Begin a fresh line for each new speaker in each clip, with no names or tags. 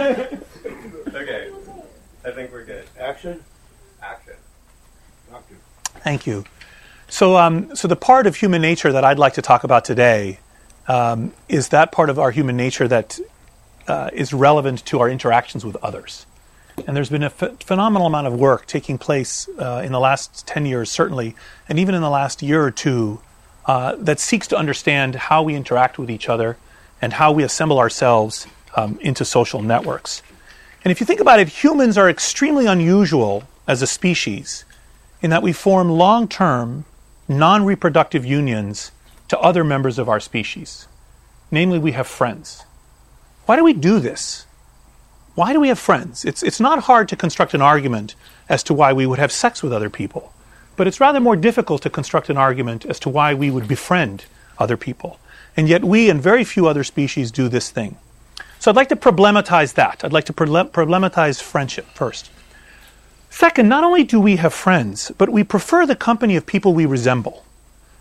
okay, I think we're good.
Action.
Action.
Thank you. So, um, so the part of human nature that I'd like to talk about today um, is that part of our human nature that uh, is relevant to our interactions with others. And there's been a ph- phenomenal amount of work taking place uh, in the last 10 years, certainly, and even in the last year or two, uh, that seeks to understand how we interact with each other and how we assemble ourselves um, into social networks. And if you think about it, humans are extremely unusual as a species in that we form long term, non reproductive unions to other members of our species. Namely, we have friends. Why do we do this? Why do we have friends? It's, it's not hard to construct an argument as to why we would have sex with other people, but it's rather more difficult to construct an argument as to why we would befriend other people. And yet, we and very few other species do this thing. So, I'd like to problematize that. I'd like to problematize friendship first. Second, not only do we have friends, but we prefer the company of people we resemble.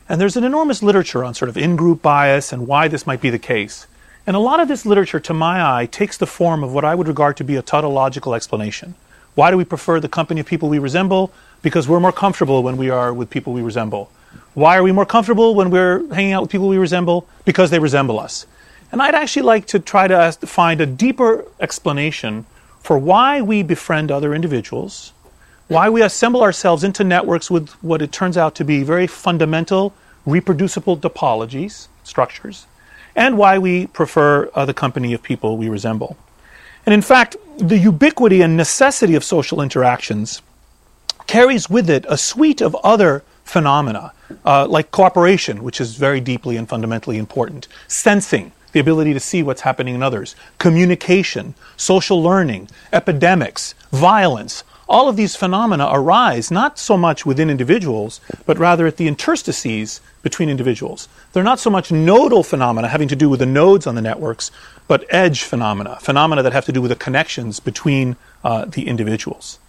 And there's an enormous literature on sort of in group bias and why this might be the case. And a lot of this literature, to my eye, takes the form of what I would regard to be a tautological explanation. Why do we prefer the company of people we resemble? Because we're more comfortable when we are with people we resemble. Why are we more comfortable when we're hanging out with people we resemble? Because they resemble us. And I'd actually like to try to find a deeper explanation for why we befriend other individuals, why we assemble ourselves into networks with what it turns out to be very fundamental, reproducible topologies, structures, and why we prefer uh, the company of people we resemble. And in fact, the ubiquity and necessity of social interactions carries with it a suite of other phenomena, uh, like cooperation, which is very deeply and fundamentally important, sensing, the ability to see what's happening in others, communication, social learning, epidemics, violence. All of these phenomena arise not so much within individuals, but rather at the interstices between individuals. They're not so much nodal phenomena having to do with the nodes on the networks, but edge phenomena, phenomena that have to do with the connections between uh, the individuals.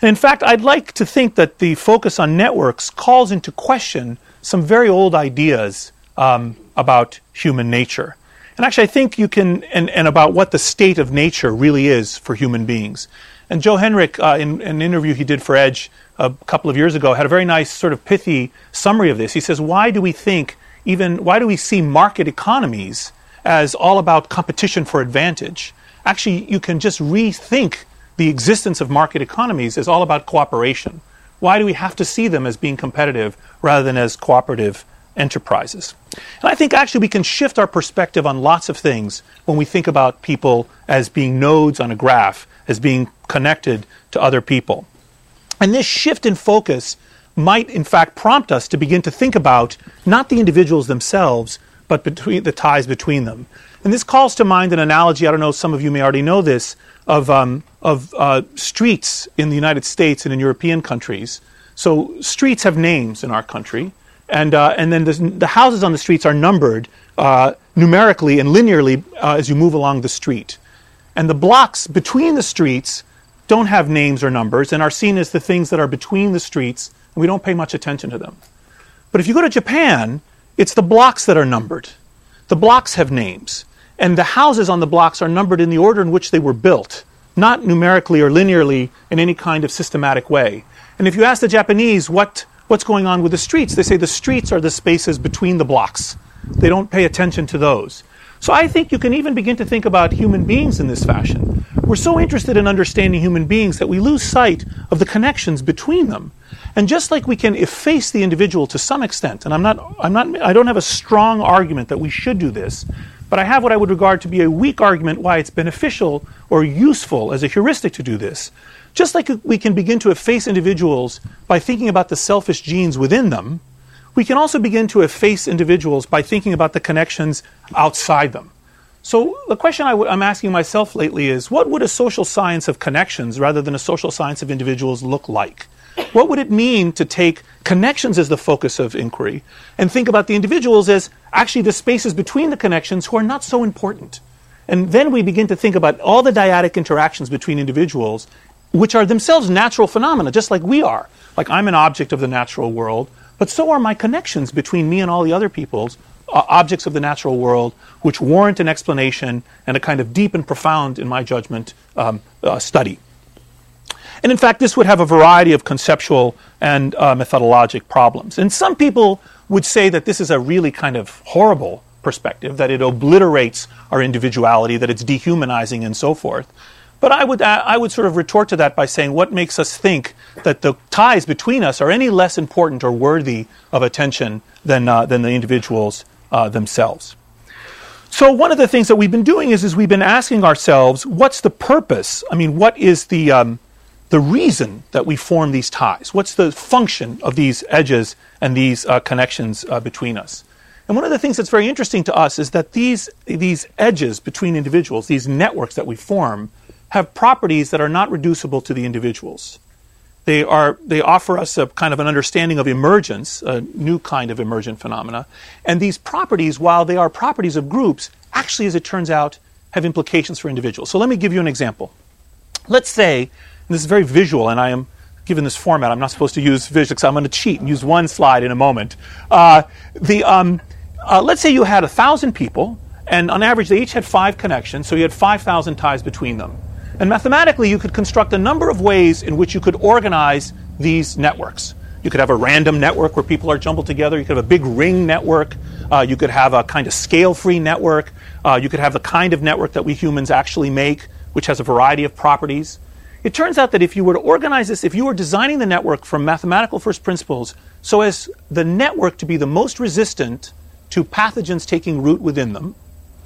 And in fact, I'd like to think that the focus on networks calls into question some very old ideas um, about human nature. And actually, I think you can, and, and about what the state of nature really is for human beings. And Joe Henrich, uh, in, in, an interview he did for Edge a couple of years ago, had a very nice, sort of pithy summary of this. He says, Why do we think, even, why do we see market economies as all about competition for advantage? Actually, you can just rethink the existence of market economies as all about cooperation. Why do we have to see them as being competitive rather than as cooperative enterprises. And I think actually we can shift our perspective on lots of things when we think about people as being nodes on a graph, as being connected to other people. And this shift in focus might, in fact, prompt us to begin to think about not the individuals themselves, but between the ties between them. And this calls to mind an analogy, I don't know, some of you may already know this, of, um, of uh, streets in the United States and in European countries. So streets have names in our country and uh, and then the houses on the streets are numbered uh, numerically and linearly uh, as you move along the street, and the blocks between the streets don't have names or numbers and are seen as the things that are between the streets, and we don't pay much attention to them. But if you go to Japan, it's the blocks that are numbered. The blocks have names, and the houses on the blocks are numbered in the order in which they were built, not numerically or linearly in any kind of systematic way. And if you ask the Japanese what what's going on with the streets. They say the streets are the spaces between the blocks. They don't pay attention to those. So I think you can even begin to think about human beings in this fashion. We're so interested in understanding human beings that we lose sight of the connections between them. And just like we can efface the individual to some extent, and I'm not, I'm not, I don't have a strong argument that we should do this, but I have what I would regard to be a weak argument why it's beneficial or useful as a heuristic to do this. Just like we can begin to efface individuals by thinking about the selfish genes within them, we can also begin to efface individuals by thinking about the connections outside them. So, the question i w- I'm asking myself lately is what would a social science of connections rather than a social science of individuals look like? What would it mean to take connections as the focus of inquiry and think about the individuals as actually the spaces between the connections who are not so important? And then we begin to think about all the dyadic interactions between individuals which are themselves natural phenomena, just like we are. Like I'm an object of the natural world, but so are my connections between me and all the other peoples, uh, objects of the natural world which warrant an explanation and a kind of deep and profound, in my judgment, um, uh, study. And in fact, this would have a variety of conceptual and uh, methodologic problems. And some people would say that this is a really kind of horrible perspective, that it obliterates our individuality, that it's dehumanizing, and so forth. But I would, I would sort of retort to that by saying, what makes us think that the ties between us are any less important or worthy of attention than, uh, than the individuals uh, themselves? So one of the things that we've been doing is, is we've been asking ourselves, what's the purpose? I mean, what is the, um, the reason that we form these ties? What's the function of these edges and these uh, connections uh, between us? And one of the things that's very interesting to us is that these, these edges between individuals, these networks that we form, have properties that are not reducible to the individuals. They, are, they offer us a kind of an understanding of emergence, a new kind of emergent phenomena. And these properties, while they are properties of groups, actually, as it turns out, have implications for individuals. So let me give you an example. Let's say, and this is very visual, and I am given this format, I'm not supposed to use visual, so I'm going to cheat and use one slide in a moment. Uh, the, um, uh, let's say you had a thousand people, and on average, they each had five connections, so you had 5,000 ties between them. And mathematically, you could construct a number of ways in which you could organize these networks. You could have a random network where people are jumbled together. You could have a big ring network. Uh, you could have a kind of scale free network. Uh, you could have the kind of network that we humans actually make, which has a variety of properties. It turns out that if you were to organize this, if you were designing the network from mathematical first principles so as the network to be the most resistant to pathogens taking root within them,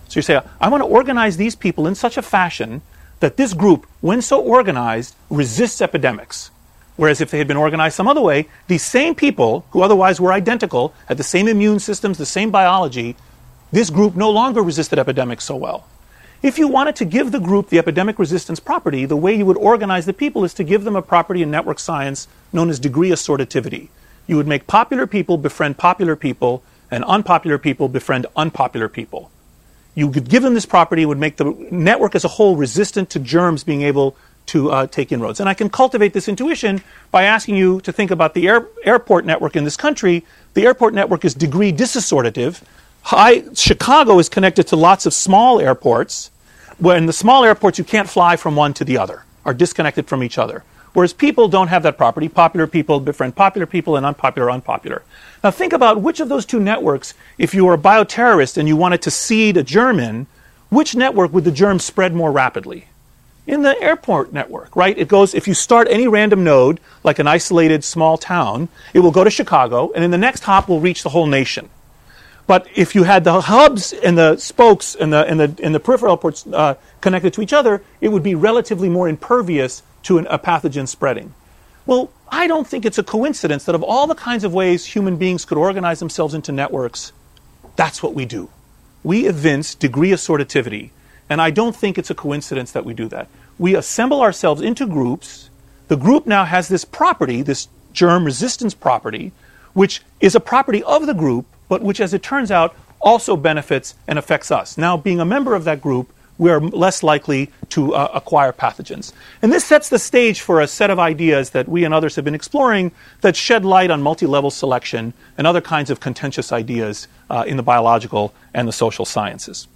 so you say, I want to organize these people in such a fashion that this group, when so organized, resists epidemics. Whereas if they had been organized some other way, these same people, who otherwise were identical, had the same immune systems, the same biology, this group no longer resisted epidemics so well. If you wanted to give the group the epidemic resistance property, the way you would organize the people is to give them a property in network science known as degree assortativity. You would make popular people befriend popular people, and unpopular people befriend unpopular people you could give them this property, it would make the network as a whole resistant to germs being able to uh, take inroads. And I can cultivate this intuition by asking you to think about the air, airport network in this country. The airport network is degree disassortative. High, Chicago is connected to lots of small airports. When the small airports, you can't fly from one to the other, are disconnected from each other. Whereas people don't have that property. Popular people befriend popular people and unpopular unpopular. Now think about which of those two networks, if you were a bioterrorist and you wanted to seed a germ in, which network would the germ spread more rapidly? In the airport network, right? It goes, if you start any random node, like an isolated small town, it will go to Chicago, and in the next hop will reach the whole nation. But if you had the hubs and the spokes and the, and the, and the peripheral airports uh, connected to each other, it would be relatively more impervious to an, a pathogen spreading. Well, I don't think it's a coincidence that of all the kinds of ways human beings could organize themselves into networks, that's what we do. We evince degree assortativity, and I don't think it's a coincidence that we do that. We assemble ourselves into groups. The group now has this property, this germ resistance property, which is a property of the group, but which, as it turns out, also benefits and affects us. Now, being a member of that group, we are less likely to uh, acquire pathogens. And this sets the stage for a set of ideas that we and others have been exploring that shed light on multi level selection and other kinds of contentious ideas uh, in the biological and the social sciences.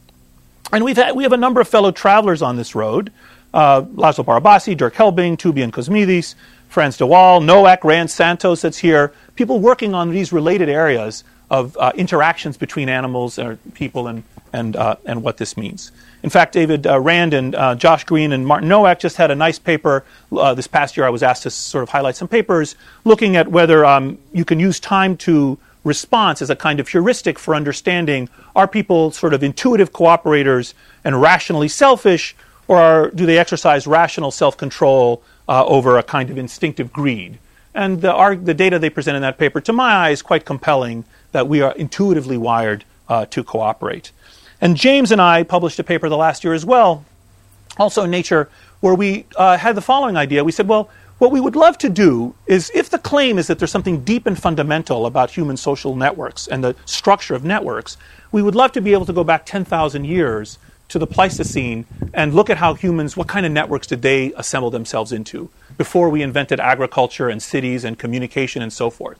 And we've had, we have a number of fellow travelers on this road uh, Laszlo Barabasi, Dirk Helbing, Tooby and Cosmides, Frans de Waal, Nowak, Rand Santos that's here, people working on these related areas of uh, interactions between animals or people and, and, uh, and what this means. In fact, David uh, Rand and uh, Josh Greene and Martin Nowak just had a nice paper uh, this past year. I was asked to sort of highlight some papers looking at whether um, you can use time to response as a kind of heuristic for understanding are people sort of intuitive cooperators and rationally selfish, or are, do they exercise rational self control uh, over a kind of instinctive greed? And the, our, the, data they present in that paper, to my eye, is quite compelling that we are intuitively wired uh, to cooperate. And James and I published a paper the last year as well, also in Nature, where we uh, had the following idea. We said, well, what we would love to do is if the claim is that there's something deep and fundamental about human social networks and the structure of networks, we would love to be able to go back 10,000 years to the Pleistocene and look at how humans, what kind of networks did they assemble themselves into before we invented agriculture and cities and communication and so forth.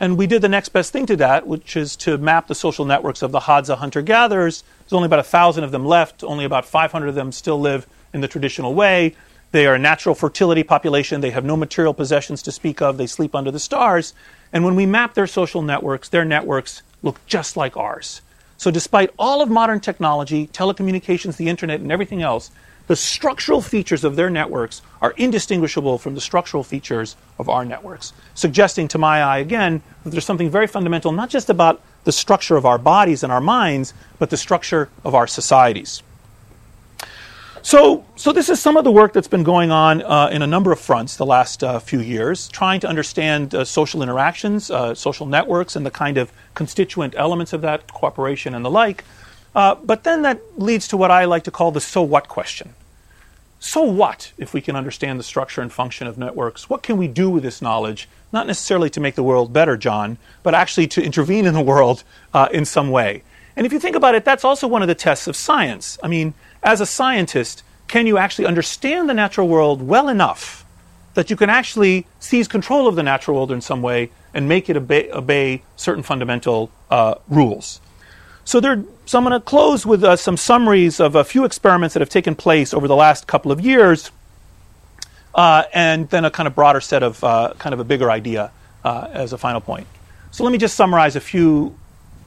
And we did the next best thing to that, which is to map the social networks of the Hadza hunter gatherers. There's only about a thousand of them left. Only about 500 of them still live in the traditional way. They are a natural fertility population. They have no material possessions to speak of. They sleep under the stars. And when we map their social networks, their networks look just like ours. So, despite all of modern technology, telecommunications, the internet, and everything else, the structural features of their networks are indistinguishable from the structural features of our networks, suggesting to my eye, again, that there's something very fundamental, not just about the structure of our bodies and our minds, but the structure of our societies. So, so this is some of the work that's been going on uh, in a number of fronts the last uh, few years, trying to understand uh, social interactions, uh, social networks, and the kind of constituent elements of that, cooperation and the like. Uh, but then that leads to what I like to call the so what question. So what if we can understand the structure and function of networks? What can we do with this knowledge? Not necessarily to make the world better, John, but actually to intervene in the world uh, in some way. And if you think about it, that's also one of the tests of science. I mean, as a scientist, can you actually understand the natural world well enough that you can actually seize control of the natural world in some way and make it obey, obey certain fundamental uh, rules? So, there, so I'm going to close with uh, some summaries of a few experiments that have taken place over the last couple of years, uh, and then a kind of broader set of uh, kind of a bigger idea uh, as a final point. So let me just summarize a few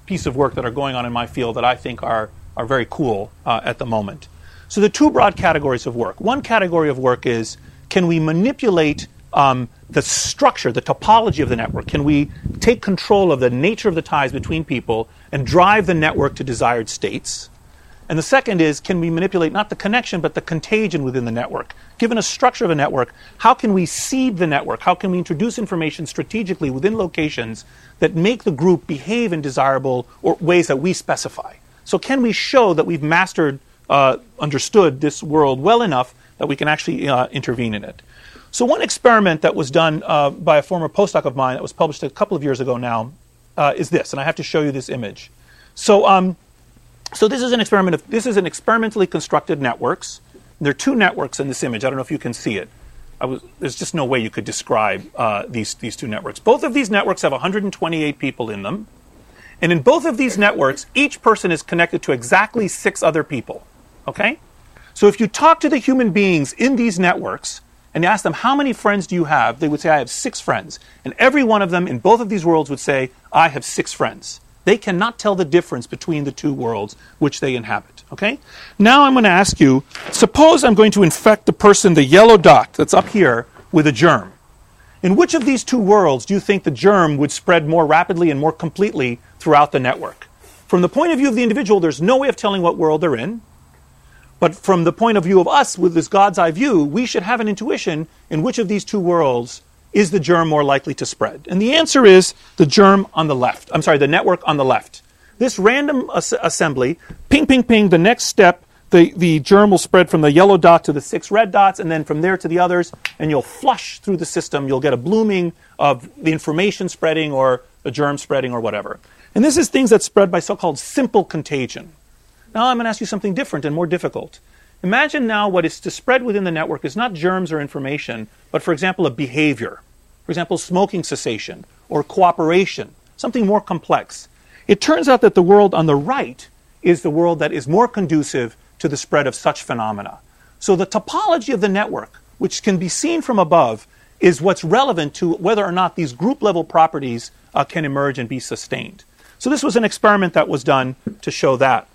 pieces of work that are going on in my field that I think are are very cool uh, at the moment. So, the two broad categories of work. One category of work is can we manipulate um, the structure, the topology of the network? Can we take control of the nature of the ties between people and drive the network to desired states? And the second is can we manipulate not the connection, but the contagion within the network? Given a structure of a network, how can we seed the network? How can we introduce information strategically within locations that make the group behave in desirable or ways that we specify? So, can we show that we've mastered uh, understood this world well enough that we can actually uh, intervene in it. So, one experiment that was done uh, by a former postdoc of mine that was published a couple of years ago now uh, is this, and I have to show you this image. So, um, so this is an experiment. Of, this is an experimentally constructed networks. There are two networks in this image. I don't know if you can see it. Was, there's just no way you could describe uh, these these two networks. Both of these networks have 128 people in them, and in both of these networks, each person is connected to exactly six other people. Okay? So if you talk to the human beings in these networks and you ask them, how many friends do you have? They would say, I have six friends. And every one of them in both of these worlds would say, I have six friends. They cannot tell the difference between the two worlds which they inhabit. Okay? Now I'm going to ask you suppose I'm going to infect the person, the yellow dot that's up here, with a germ. In which of these two worlds do you think the germ would spread more rapidly and more completely throughout the network? From the point of view of the individual, there's no way of telling what world they're in. But from the point of view of us, with this God's eye view, we should have an intuition in which of these two worlds is the germ more likely to spread. And the answer is the germ on the left. I'm sorry, the network on the left. This random as- assembly, ping, ping, ping, the next step, the, the germ will spread from the yellow dot to the six red dots, and then from there to the others, and you'll flush through the system. You'll get a blooming of the information spreading or the germ spreading or whatever. And this is things that spread by so called simple contagion. Now I'm going to ask you something different and more difficult. Imagine now what is to spread within the network is not germs or information, but for example, a behavior. For example, smoking cessation or cooperation, something more complex. It turns out that the world on the right is the world that is more conducive to the spread of such phenomena. So the topology of the network, which can be seen from above, is what's relevant to whether or not these group level properties uh, can emerge and be sustained. So this was an experiment that was done to show that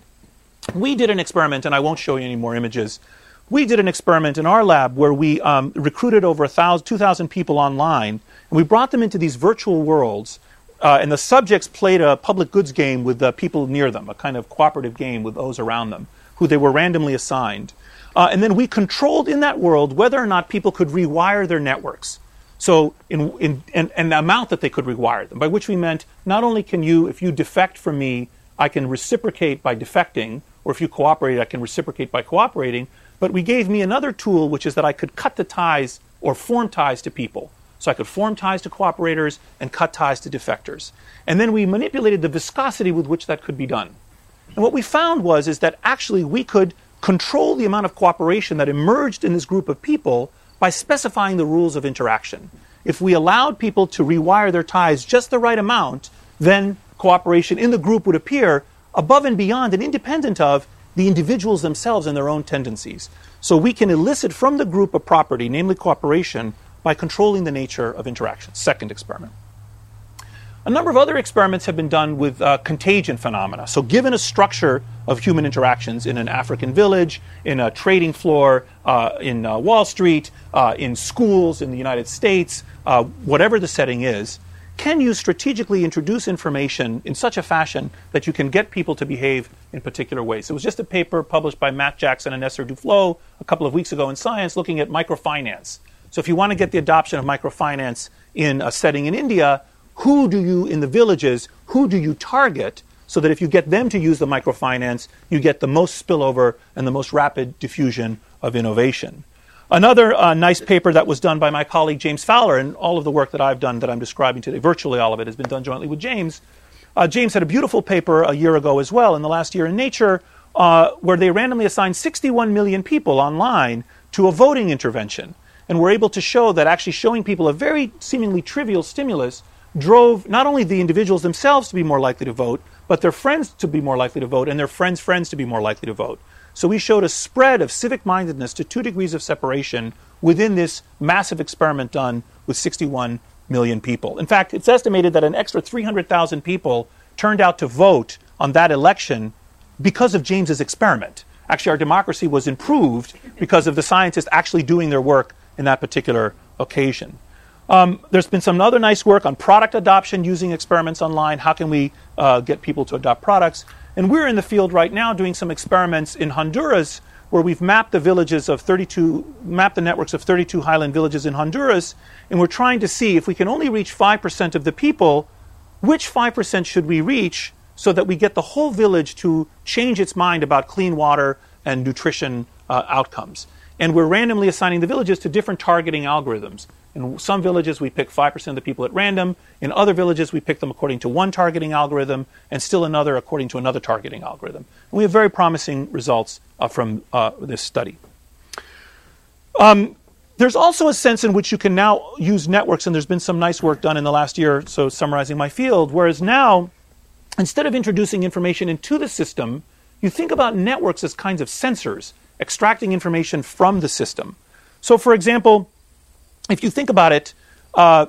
we did an experiment, and I won't show you any more images. We did an experiment in our lab where we um, recruited over 2,000 people online, and we brought them into these virtual worlds. Uh, and the subjects played a public goods game with the people near them, a kind of cooperative game with those around them, who they were randomly assigned. Uh, and then we controlled in that world whether or not people could rewire their networks. So, in, in, in, in the amount that they could rewire them, by which we meant not only can you, if you defect from me, I can reciprocate by defecting, or if you cooperate, I can reciprocate by cooperating. But we gave me another tool, which is that I could cut the ties or form ties to people. So I could form ties to cooperators and cut ties to defectors. And then we manipulated the viscosity with which that could be done. And what we found was is that actually we could control the amount of cooperation that emerged in this group of people by specifying the rules of interaction. if we allowed people to rewire their ties just the right amount, then cooperation in the group would appear above and beyond and independent of the individuals themselves and their own tendencies. So we can elicit from the group a property, namely cooperation, by controlling the nature of interaction. Second experiment. A number of other experiments have been done with uh, contagion phenomena. So, given a structure of human interactions in an African village, in a trading floor, uh, in uh, Wall Street, uh, in schools in the United States, uh, whatever the setting is, can you strategically introduce information in such a fashion that you can get people to behave in particular ways? It was just a paper published by Matt Jackson and Esther Duflo a couple of weeks ago in Science looking at microfinance. So, if you want to get the adoption of microfinance in a setting in India, who do you, in the villages, who do you target so that if you get them to use the microfinance, you get the most spillover and the most rapid diffusion of innovation. Another uh, nice paper that was done by my colleague James Fowler, and all of the work that I've done that I'm describing today, virtually all of it has been done jointly with James. Uh, James had a beautiful paper a year ago as well, in the last year in Nature, uh, where they randomly assigned 61 million people online to a voting intervention. And were able to show that actually showing people a very seemingly trivial stimulus drove not only the individuals themselves to be more likely to vote, but their friends to be more likely to vote and their friends' friends to be more likely to vote. So we showed a spread of civic mindedness to two degrees of separation within this massive experiment done with 61 million people. In fact, it's estimated that an extra 300,000 people turned out to vote on that election because of James's experiment. Actually, our democracy was improved because of the scientists actually doing their work in that particular occasion. Um, there's been some other nice work on product adoption using experiments online. How can we uh, get people to adopt products? And we're in the field right now doing some experiments in Honduras where we've mapped the villages of 32, mapped the networks of 32 highland villages in Honduras, and we're trying to see if we can only reach 5% of the people, which 5% should we reach so that we get the whole village to change its mind about clean water and nutrition uh, outcomes. And we're randomly assigning the villages to different targeting algorithms. In some villages, we pick 5% of the people at random. In other villages, we pick them according to one targeting algorithm, and still another according to another targeting algorithm. And we have very promising results uh, from uh, this study. Um, there's also a sense in which you can now use networks, and there's been some nice work done in the last year, so summarizing my field, whereas now, instead of introducing information into the system, you think about networks as kinds of sensors, extracting information from the system. So, for example, if you think about it, uh,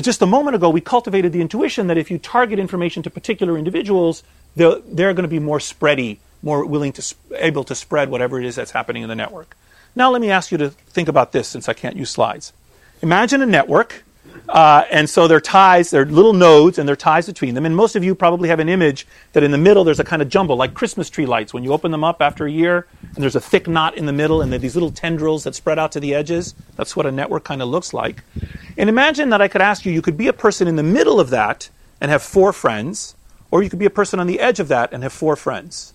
just a moment ago, we cultivated the intuition that if you target information to particular individuals, they're, they're going to be more spready, more willing to, able to spread whatever it is that's happening in the network. Now, let me ask you to think about this since I can't use slides. Imagine a network uh, and so they're ties, there are little nodes, and they're ties between them. And most of you probably have an image that in the middle there's a kind of jumble, like Christmas tree lights. When you open them up after a year, and there's a thick knot in the middle, and are these little tendrils that spread out to the edges. That's what a network kind of looks like. And imagine that I could ask you, you could be a person in the middle of that and have four friends, or you could be a person on the edge of that and have four friends.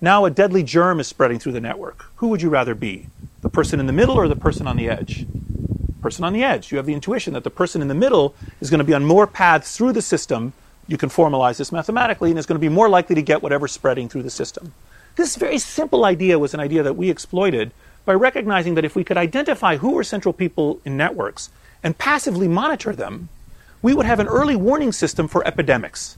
Now a deadly germ is spreading through the network. Who would you rather be? The person in the middle or the person on the edge? Person on the edge. You have the intuition that the person in the middle is going to be on more paths through the system. You can formalize this mathematically and is going to be more likely to get whatever's spreading through the system. This very simple idea was an idea that we exploited by recognizing that if we could identify who were central people in networks and passively monitor them, we would have an early warning system for epidemics.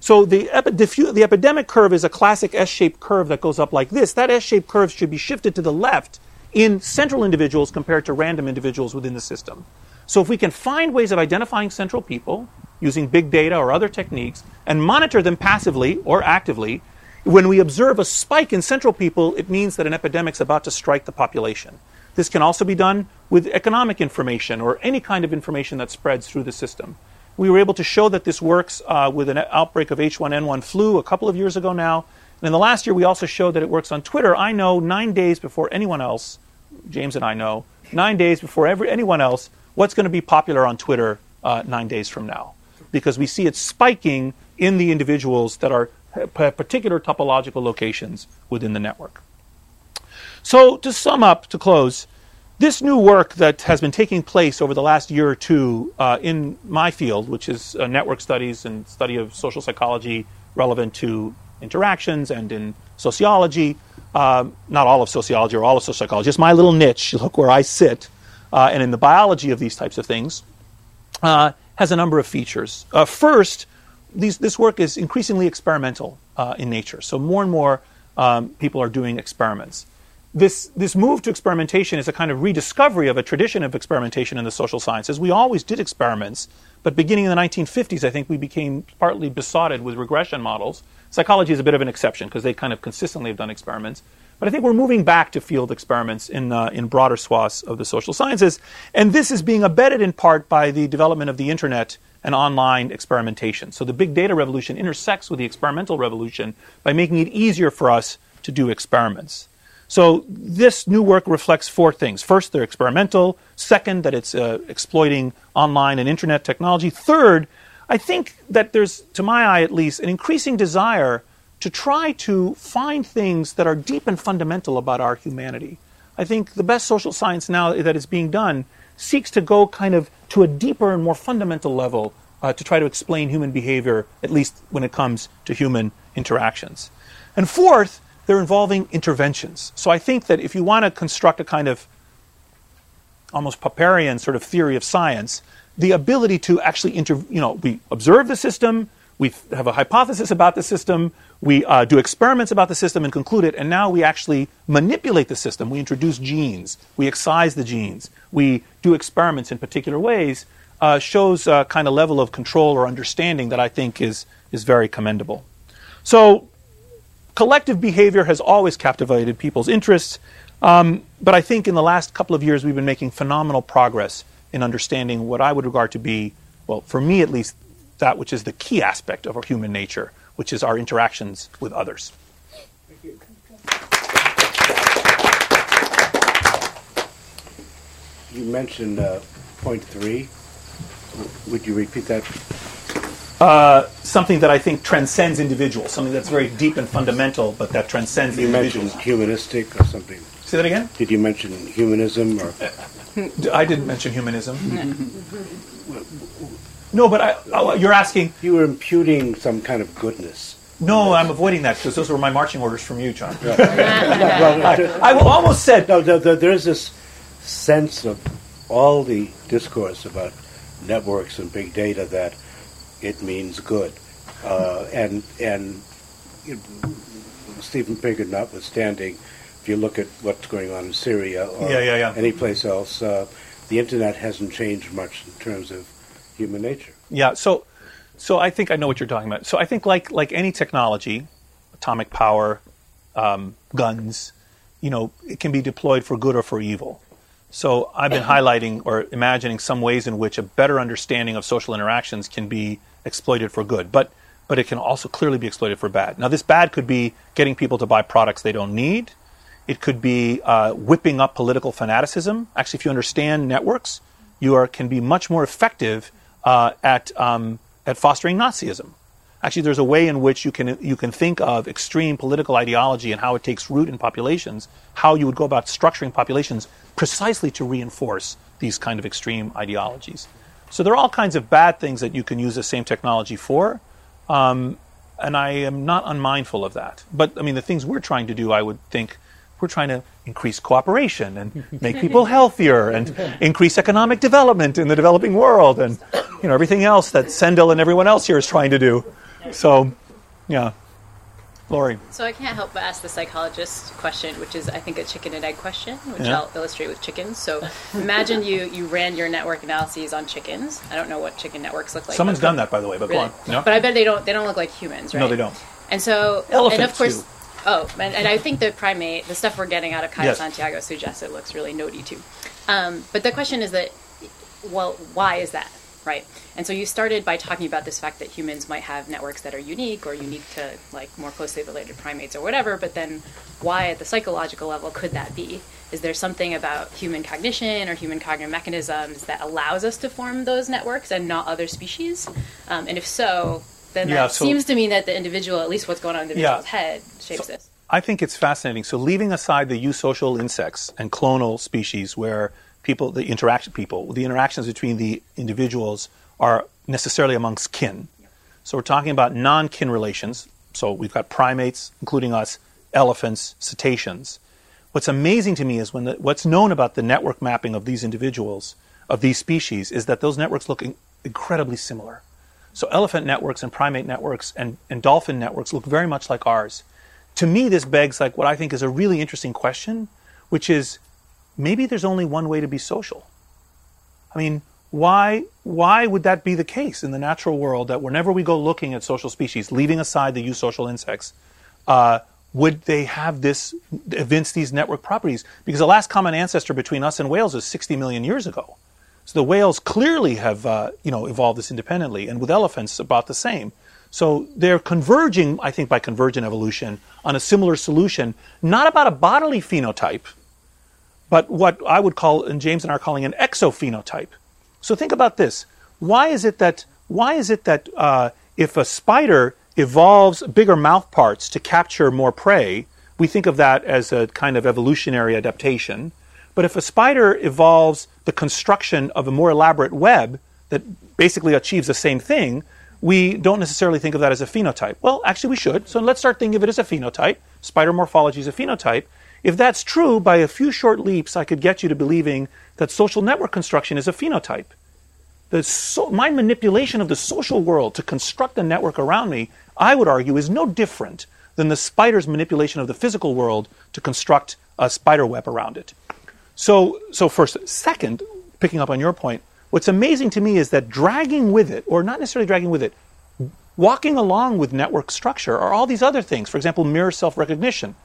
So the, epi- the epidemic curve is a classic S-shaped curve that goes up like this. That S-shaped curve should be shifted to the left in central individuals compared to random individuals within the system. So if we can find ways of identifying central people using big data or other techniques and monitor them passively or actively, when we observe a spike in central people, it means that an epidemic is about to strike the population. This can also be done with economic information or any kind of information that spreads through the system. We were able to show that this works uh, with an outbreak of H1N1 flu a couple of years ago now. And in the last year, we also showed that it works on Twitter. I know nine days before anyone else James and I know, nine days before every, anyone else, what's going to be popular on Twitter uh, nine days from now. Because we see it spiking in the individuals that are particular topological locations within the network. So, to sum up, to close, this new work that has been taking place over the last year or two uh, in my field, which is uh, network studies and study of social psychology relevant to interactions and in sociology, um, not all of sociology or all of social psychology, just my little niche, look where I sit, uh, and in the biology of these types of things, uh, has a number of features. Uh, first, these, this work is increasingly experimental uh, in nature. So more and more um, people are doing experiments. This, this move to experimentation is a kind of rediscovery of a tradition of experimentation in the social sciences. We always did experiments, but beginning in the 1950s, I think we became partly besotted with regression models. Psychology is a bit of an exception because they kind of consistently have done experiments. But I think we're moving back to field experiments in, uh, in broader swaths of the social sciences. And this is being abetted in part by the development of the internet and online experimentation. So the big data revolution intersects with the experimental revolution by making it easier for us to do experiments. So this new work reflects four things. First, they're experimental. Second, that it's uh, exploiting online and internet technology. Third, I think that there's, to my eye at least, an increasing desire to try to find things that are deep and fundamental about our humanity. I think the best social science now that is being done seeks to go kind of to a deeper and more fundamental level uh, to try to explain human behavior, at least when it comes to human interactions. And fourth, they're involving interventions. So I think that if you want to construct a kind of almost Popperian sort of theory of science, the ability to actually inter, you know, we observe the system, we have a hypothesis about the system, we uh, do experiments about the system and conclude it, and now we actually manipulate the system. We introduce genes, we excise the genes, we do experiments in particular ways, uh, shows a kind of level of control or understanding that I think is, is very commendable. So, collective behavior has always captivated people's interests, um, but I think in the last couple of years we've been making phenomenal progress in understanding what I would regard to be, well, for me at least, that which is the key aspect of our human nature, which is our interactions with others. You.
you mentioned uh, point three. Would you repeat that?
Uh, something that I think transcends individuals, something that's very deep and fundamental, but that transcends
you
individuals.
mentioned humanistic or something.
Say that again?
Did you mention humanism or?
I didn't mention humanism. No, but I, oh, you're asking.
You were imputing some kind of goodness.
No, I'm avoiding that because those were my marching orders from you, John. I, I almost said.
No, there's this sense of all the discourse about networks and big data that it means good, uh, and and you know, Steven Pinker notwithstanding, if you look at what's going on in Syria or
yeah, yeah, yeah.
any place else, uh, the internet hasn't changed much in terms of human nature.
Yeah. So, so I think I know what you're talking about. So I think like like any technology, atomic power, um, guns, you know, it can be deployed for good or for evil. So I've been highlighting or imagining some ways in which a better understanding of social interactions can be exploited for good, but but it can also clearly be exploited for bad. Now, this bad could be getting people to buy products they don't need. It could be uh, whipping up political fanaticism. Actually, if you understand networks, you are, can be much more effective uh, at, um, at fostering Nazism. Actually, there's a way in which you can, you can think of extreme political ideology and how it takes root in populations, how you would go about structuring populations precisely to reinforce these kind of extreme ideologies. So there are all kinds of bad things that you can use the same technology for. Um, and I am not unmindful of that. But I mean, the things we're trying to do, I would think, we're trying to increase cooperation and make people healthier and increase economic development in the developing world and you know everything else that Sendhil and everyone else here is trying to do. So, yeah. Laurie.
So I can't help but ask the psychologist question, which is I think a chicken and egg question, which yeah. I'll illustrate with chickens. So imagine you you ran your network analyses on chickens. I don't know what chicken networks look like.
Someone's done that by the way, but really? go on.
But I bet they don't they don't look like humans, right?
No, they don't.
And so
Elephants
and of course
too.
Oh, and, and, I think the primate, the stuff we're getting out of Cayo
yes.
Santiago suggests it looks really notey too. Um, but the question is that, well, why is that, right? And so you started by talking about this fact that humans might have networks that are unique or unique to like more closely related primates or whatever. But then, why at the psychological level could that be? Is there something about human cognition or human cognitive mechanisms that allows us to form those networks and not other species? Um, and if so, then
yeah,
that
so,
seems to mean that the individual, at least what's going on in the individual's
yeah.
head, shapes
so,
this.
I think it's fascinating. So, leaving aside the eusocial insects and clonal species, where people, the interaction people, the interactions between the individuals are necessarily amongst kin. So, we're talking about non-kin relations. So, we've got primates, including us, elephants, cetaceans. What's amazing to me is when the, what's known about the network mapping of these individuals, of these species, is that those networks look incredibly similar. So elephant networks and primate networks and, and dolphin networks look very much like ours. To me, this begs like what I think is a really interesting question, which is maybe there's only one way to be social. I mean, why why would that be the case in the natural world that whenever we go looking at social species, leaving aside the eusocial insects, uh, would they have this evince these network properties? Because the last common ancestor between us and whales is 60 million years ago. So the whales clearly have uh, you know evolved this independently, and with elephants about the same. So they're converging, I think, by convergent evolution on a similar solution, not about a bodily phenotype, but what I would call, and James and I are calling an exophenotype. So think about this: why is it that why is it that uh, if a spider evolves bigger mouth parts to capture more prey, we think of that as a kind of evolutionary adaptation. But if a spider evolves the construction of a more elaborate web that basically achieves the same thing, we don't necessarily think of that as a phenotype. Well, actually, we should. So let's start thinking of it as a phenotype. Spider morphology is a phenotype. If that's true, by a few short leaps, I could get you to believing that social network construction is a phenotype. So, my manipulation of the social world to construct a network around me, I would argue, is no different than the spider's manipulation of the physical world to construct a spider web around it. So, so first, second, picking up on your point, what's amazing to me is that dragging with it, or not necessarily dragging with it, walking along with network structure are all these other things. For example, mirror self-recognition.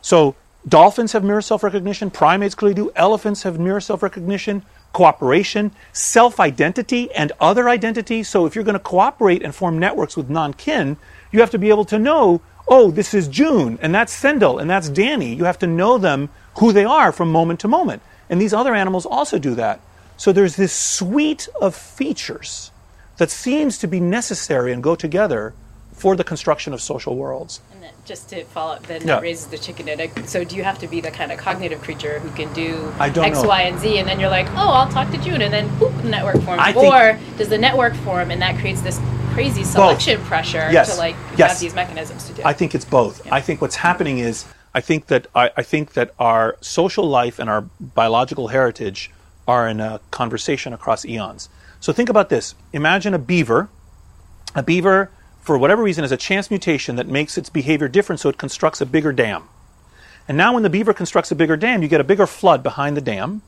So dolphins have mirror self-recognition, primates clearly do, elephants have mirror self-recognition, cooperation, self-identity, and other identity. So if you're going to cooperate and form networks with non-kin, you have to be able to know, oh, this is June, and that's Sendhil, and that's Danny. You have to know them who they are from moment to moment. And these other animals also do that. So there's this suite of features that seems to be necessary and go together for the construction of social worlds.
And then just to follow up, then
Yeah.
that raises the chicken and egg. So do you have to be the kind of cognitive creature who can do X,
know.
Y, and Z, and then you're like, oh, I'll talk to June, and then boop, the network forms.
I
or does the network form, and that creates this crazy selection pressure
Yes.
to like
Yes.
have these mechanisms to do?
I think it's both. I think what's happening is I think that I, I think that our social life and our biological heritage are in a conversation across eons. So think about this. Imagine a beaver. A beaver, for whatever reason, has a chance mutation that makes its behavior different, so it constructs a bigger dam. And now, when the beaver constructs a bigger dam, you get a bigger flood behind the dam.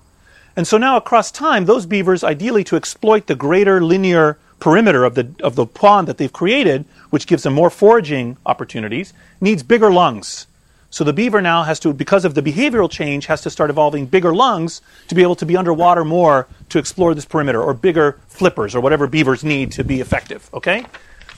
And so now, across time, those beavers, ideally to exploit the greater linear perimeter of the, of the pond that they've created, which gives them more foraging opportunities, needs bigger lungs. So the beaver now has to, because of the behavioral change, has to start evolving bigger lungs to be able to be underwater more to explore this perimeter, or bigger flippers, or whatever beavers need to be effective. Okay?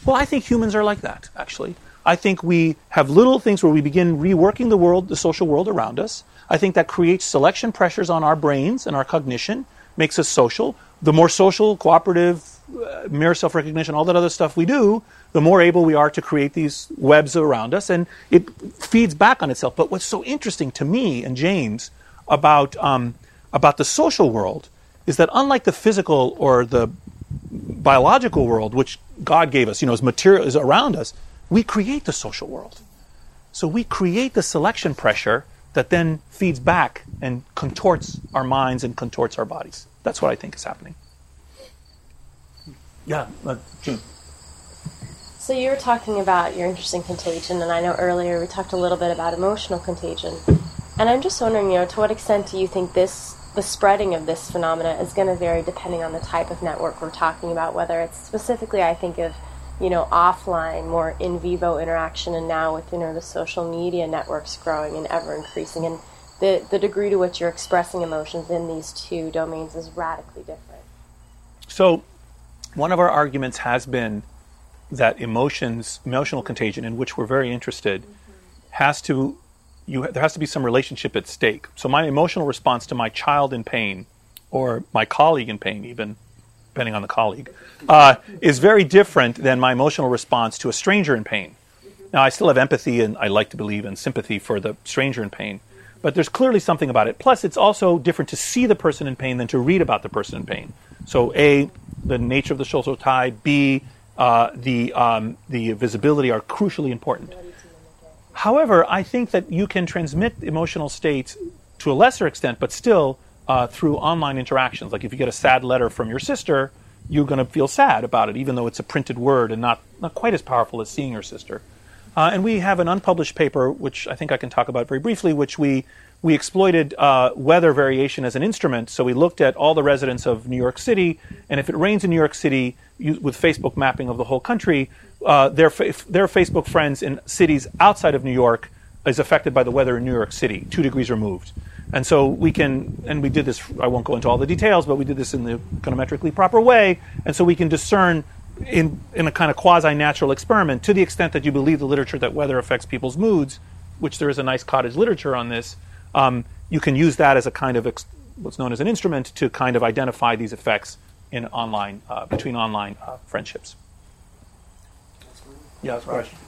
Well, I think humans are like that, actually. I think we have little things where we begin reworking the world, the social world around us. I think that creates selection pressures on our brains and our cognition, makes us social. The more social, cooperative, uh, mirror self recognition, all that other stuff we do, the more able we are to create these webs around us, and it feeds back on itself. But what's so interesting to me and James about um, about the social world is that unlike the physical or the biological world, which God gave us, you know, as material is around us, we create the social world. So we create the selection pressure that then feeds back and contorts our minds and contorts our bodies. That's what I think is happening. Yeah, uh.
So you were talking about your interest in contagion, and I know earlier we talked a little bit about emotional contagion. And I'm just wondering, you know, to what extent do you think this, the spreading of this phenomena, is going to vary depending on the type of network we're talking about? Whether it's specifically, I think of, you know, offline, more in vivo interaction, and now with you know the social media networks growing and ever increasing, and the the degree to which you're expressing emotions in these two domains is radically different.
So, one of our arguments has been that emotions, emotional contagion, in which we're very interested, has to you there has to be some relationship at stake. So, my emotional response to my child in pain, or my colleague in pain, even depending on the colleague, uh, is very different than my emotional response to a stranger in pain. Now, I still have empathy and I like to believe in sympathy for the stranger in pain, but there's clearly something about it. Plus, it's also different to see the person in pain than to read about the person in pain. So, A, the nature of the social tie, B, uh, the, um, the visibility are crucially important. However, I think that you can transmit emotional states to a lesser extent, but still uh, through online interactions. Like if you get a sad letter from your sister, you're going to feel sad about it, even though it's a printed word and not, not quite as powerful as seeing your sister. Uh, and we have an unpublished paper, which I think I can talk about very briefly, which we we exploited uh, weather variation as an instrument. So we looked at all the residents of New York City, and if it rains in New York City, you, with Facebook mapping of the whole country, uh, their fa- their Facebook friends in cities outside of New York is affected by the weather in New York City, two degrees removed. And so we can, and we did this. I won't go into all the details, but we did this in the econometrically proper way, and so we can discern in, in a kind of quasi natural experiment, to the extent that you believe the literature that weather affects people's moods, which there is a nice cottage literature on this, um, you can use that as a kind of ex- what's known as an instrument to kind of identify these effects in online uh, between online uh, friendships. Yeah, that's question.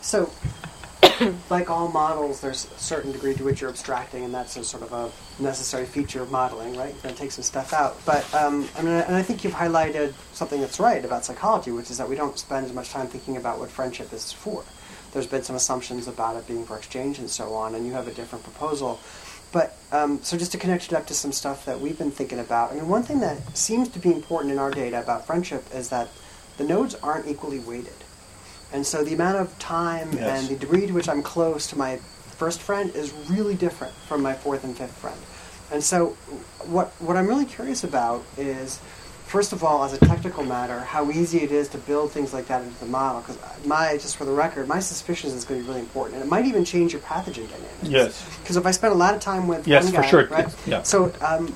So, like all models, there's a certain degree to which you're abstracting, and that's a sort of a necessary feature of modeling, right? You're going to take some stuff out. But um, I mean, and I think you've highlighted something that's right about psychology, which is that we don't spend as much time thinking about what friendship is for. There's been some assumptions about it being for exchange and so on, and you have a different proposal. But um, so just to connect it up to some stuff that we've been thinking about. I mean, one thing that seems to be important in our data about friendship is that the nodes aren't equally weighted. And so the amount of time
Yes.
and the degree to which I'm close to my first friend is really different from my fourth and fifth friend. And so what what I'm really curious about is first of all as a technical matter how easy it is to build things like that into the model because my just for the record my suspicion is it's going to be really important and it might even change your pathogen dynamics.
Yes.
Because if I spend a lot of time with
Yes,
one
for sure.
right?
Yeah.
So, um,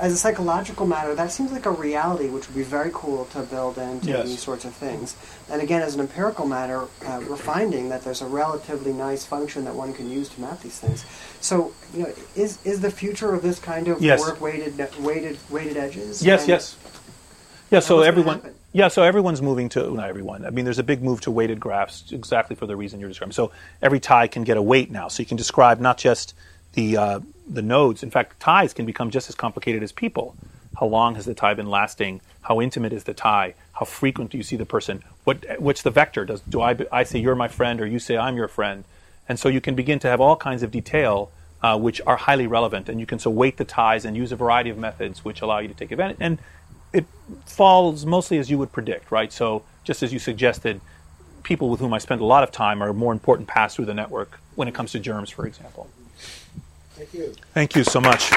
as a psychological matter, that seems like a reality which would be very cool to build into
Yes.
these sorts of things. And again, as an empirical matter, uh, we're finding that there's a relatively nice function that one can use to map these things. So, you know, is is the future of this kind of
Yes.
work weighted weighted weighted edges?
Yes, yes. Yeah, so everyone. Yeah, so everyone's moving to not everyone. I mean, there's a big move to weighted graphs, exactly for the reason you're describing. So every tie can get a weight now, so you can describe not just the uh, the nodes. In fact, ties can become just as complicated as people. How long has the tie been lasting? How intimate is the tie? How frequent do you see the person? What what's the vector? Does do I I say you're my friend or you say I'm your friend? And so you can begin to have all kinds of detail uh, which are highly relevant, and you can so weight the ties and use a variety of methods which allow you to take advantage. And it falls mostly as you would predict, right? So just as you suggested, people with whom I spend a lot of time are more important pass through the network when it comes to germs, for example.
Thank you.
Thank you so much.